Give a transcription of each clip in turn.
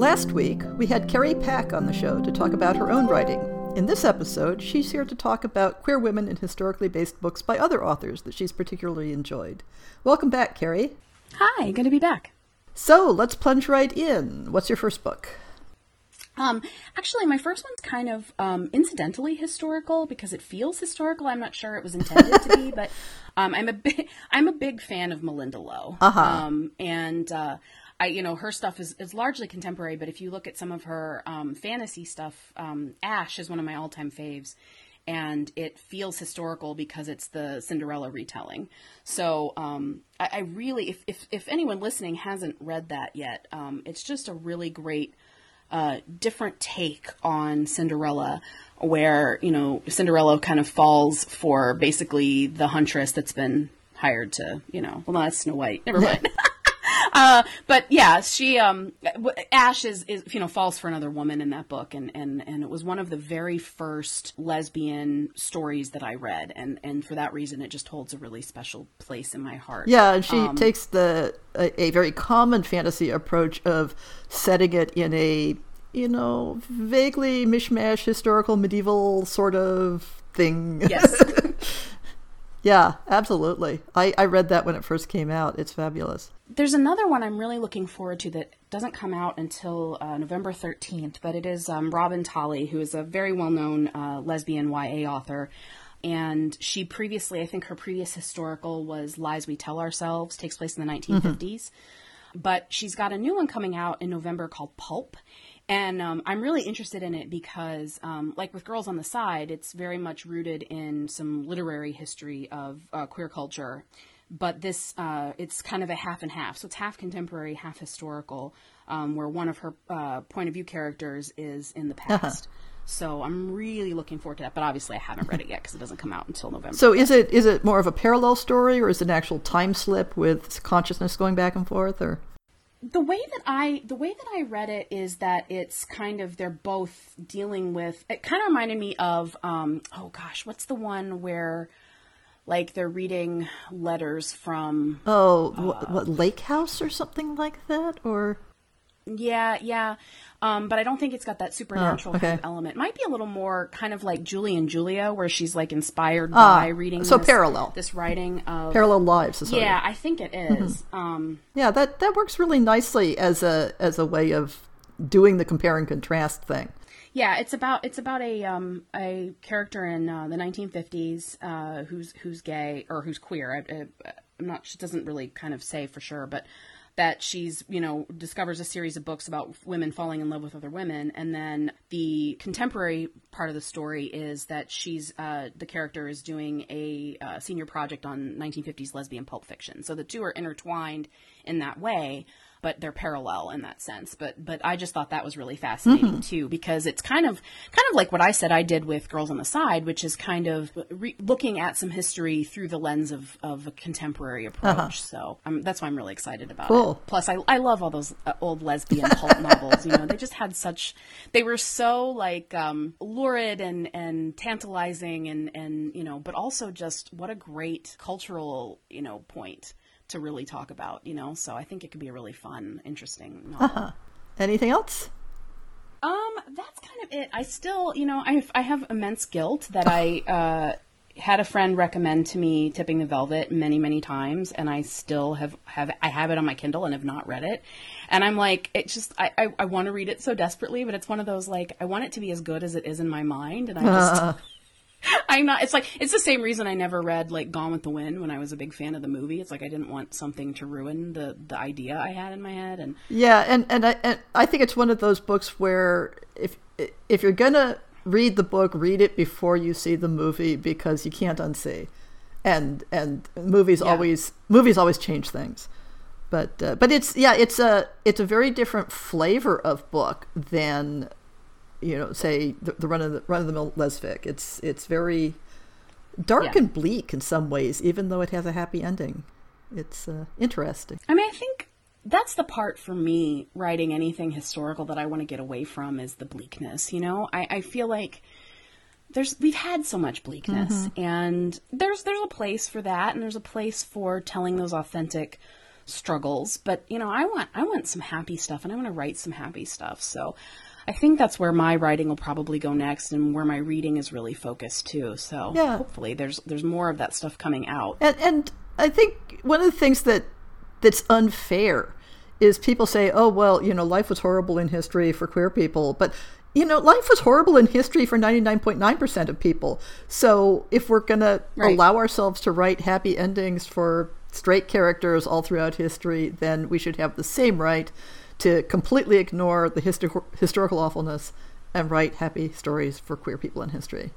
Last week, we had Carrie Pack on the show to talk about her own writing. In this episode, she's here to talk about queer women in historically based books by other authors that she's particularly enjoyed. Welcome back, Carrie. Hi, good to be back. So let's plunge right in. What's your first book? Um, actually, my first one's kind of um, incidentally historical because it feels historical. I'm not sure it was intended to be, but um, I'm a big I'm a big fan of Malinda Lo, Uh-huh. Um, and uh, I, you know, her stuff is, is largely contemporary, but if you look at some of her um, fantasy stuff, um, Ash is one of my all time faves. And it feels historical because it's the Cinderella retelling. So um, I, I, really, if, if, if anyone listening hasn't read that yet, um, it's just a really great, uh, different take on Cinderella, where you know Cinderella kind of falls for basically the huntress that's been hired to, you know, well, that's Snow White. Never mind. uh, but yeah, she um, Ash is, is you know falls for another woman in that book, and, and and it was one of the very first lesbian stories that I read, and and for that reason, it just holds a really special place in my heart. Yeah, and she um, takes the a, a very common fantasy approach of setting it in a you know vaguely mishmash historical medieval sort of thing. Yes. Yeah, absolutely. I, I read that when it first came out. It's fabulous. There's another one I'm really looking forward to that doesn't come out until uh, November 13th, but it is um, Robin Talley, who is a very well known uh, lesbian YA author. And she previously, I think her previous historical was Lies We Tell Ourselves, takes place in the 1950s. Mm-hmm. But she's got a new one coming out in November called Pulp and um, I'm really interested in it because, um, like with Girls on the Side, it's very much rooted in some literary history of uh, queer culture. But this, uh, it's kind of a half and half. So it's half contemporary, half historical, um, where one of her uh, point of view characters is in the uh-huh. past. Uh-huh. So I'm really looking forward to that. But obviously, I haven't read it yet because it doesn't come out until November. So is it is it more of a parallel story, or is it an actual time slip with consciousness going back and forth, or? The way that I the way that I read it is that it's kind of they're both dealing with it kind of reminded me of um oh gosh what's the one where like they're reading letters from oh uh, what, what lake house or something like that or yeah yeah um, but I don't think it's got that supernatural oh, okay. kind of element. It might be a little more kind of like Julie and Julia, where she's like inspired ah, by reading. So this, parallel. This writing of parallel lives. Yeah, I think it is. Mm-hmm. Um, yeah, that that works really nicely as a as a way of doing the compare and contrast thing. Yeah, it's about it's about a um, a character in uh, the 1950s uh, who's who's gay or who's queer. I, I, I'm not. She doesn't really kind of say for sure, but that she's, you know, discovers a series of books about women falling in love with other women. And then the contemporary part of the story is that she's, uh, the character is doing a uh, senior project on 1950s lesbian pulp fiction. So the two are intertwined in that way but they're parallel in that sense. But but I just thought that was really fascinating mm-hmm. too because it's kind of kind of like what I said I did with Girls on the Side, which is kind of re- looking at some history through the lens of of a contemporary approach. Uh-huh. So um, that's why I'm really excited about cool. it. Plus, I I love all those uh, old lesbian pulp novels. You know, they just had such they were so like um, lurid and and tantalizing and and you know, but also just what a great cultural you know point to really talk about, you know. So I think it could be a really fun, interesting novel. Uh-huh. Anything else? Um, that's kind of it. I still, you know, I I have immense guilt that I uh, had a friend recommend to me Tipping the Velvet many many times, and I still have have I have it on my Kindle and have not read it. And I'm like, it just I I, I want to read it so desperately, but it's one of those like I want it to be as good as it is in my mind, and I just. I'm not. It's like it's the same reason I never read like Gone with the Wind when I was a big fan of the movie. It's like I didn't want something to ruin the the idea I had in my head. And yeah, and and I and I think it's one of those books where if if you're gonna read the book, read it before you see the movie because you can't unsee. and and movies Yeah. always movies always change things. But uh, but it's yeah it's a it's a very different flavor of book than you know say the, the run of the run of the mill lesfic. It's it's very dark Yeah. and bleak in some ways, even though it has a happy ending. It's uh, interesting. I mean, I think that's the part for me writing anything historical that I want to get away from is the bleakness. You know, I, I feel like there's we've had so much bleakness, and there's there's a place for that, and there's a place for telling those authentic struggles. But you know, I want I want some happy stuff, and I want to write some happy stuff. So. I think that's where my writing will probably go next, and where my reading is really focused too. So Yeah. hopefully, there's there's more of that stuff coming out. And and I think one of the things that that's unfair is people say, "Oh well, you know, life was horrible in history for queer people," but you know, life was horrible in history for 99.9% of people. So if we're going to allow ourselves to write happy endings for straight characters all throughout history, then we should have the same right to completely ignore the histo- historical awfulness and write happy stories for queer people in history.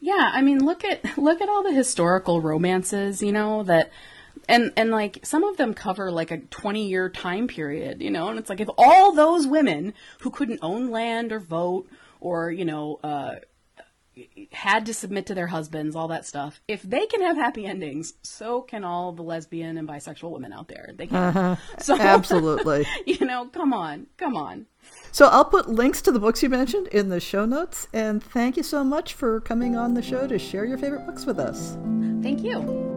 Yeah, I mean, look at look at all the historical romances, you know, that and and like some of them cover like a 20 year time period, you know, and it's like if all those women who couldn't own land or vote or, you know, uh had to submit to their husbands, all that stuff. If they can have happy endings, so can all the lesbian and bisexual women out there. They can. Uh-huh. So Absolutely. you know, come on, come on. So I'll put links to the books you mentioned in the show notes. And thank you so much for coming on the show to share your favorite books with us. Thank you.